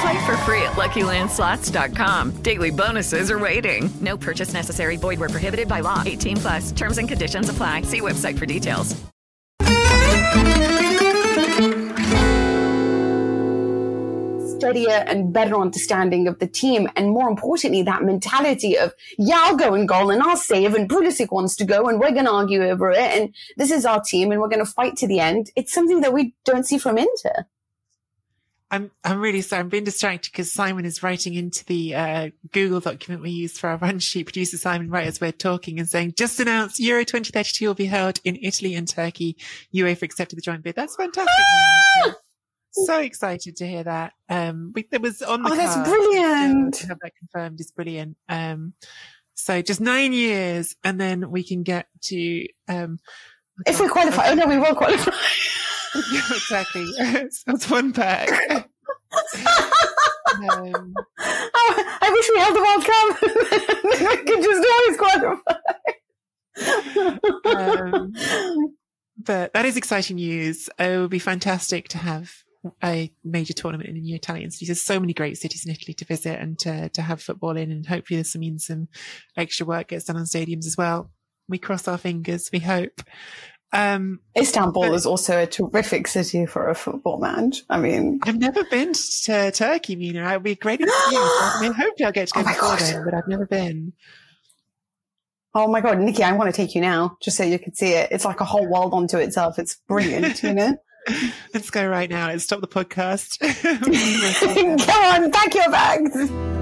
Play for free at LuckyLandSlots.com. Daily bonuses are waiting. No purchase necessary. Void where prohibited by law. 18 plus. Terms and conditions apply. See website for details. steadier and better understanding of the team. And more importantly, that mentality of, yeah, I'll go and goal and I'll save and Pulisic wants to go and we're going to argue over it. And this is our team and we're going to fight to the end. It's something that we don't see from Inter. I'm I'm really sorry. I'm being distracted because Simon is writing into the uh, Google document we use for our run sheet. Producer Simon, right as we're talking, and saying, "Just announced Euro 2032 will be held in Italy and Turkey. UEFA accepted the joint bid. That's fantastic. Ah! so excited to hear that. Um, we, it was on the. Oh, that's brilliant. To have that confirmed is brilliant. Um, so just nine years, and then we can get to. Um, If we qualify, oh no, we won't qualify. yeah, exactly. That's one pack. um, Oh, I wish we had the World Cup. we could just always qualify. um, but that is exciting news. It would be fantastic to have a major tournament in a new Italian city. There's so many great cities in Italy to visit and to, to have football in, and hopefully there's some means some extra work gets done on stadiums as well. We cross our fingers. We hope. Um, Istanbul But- is also a terrific city for a football match. I mean, I've never been to Turkey, Mina. It would be great experience. I mean, hopefully I'll get to go Oh then, but I've never been. oh my God, Nicky, I want to take you now just so you can see it. It's like a whole world unto itself. It's brilliant, you know? Let's go right now. Let's stop the podcast. Come on, pack your bags.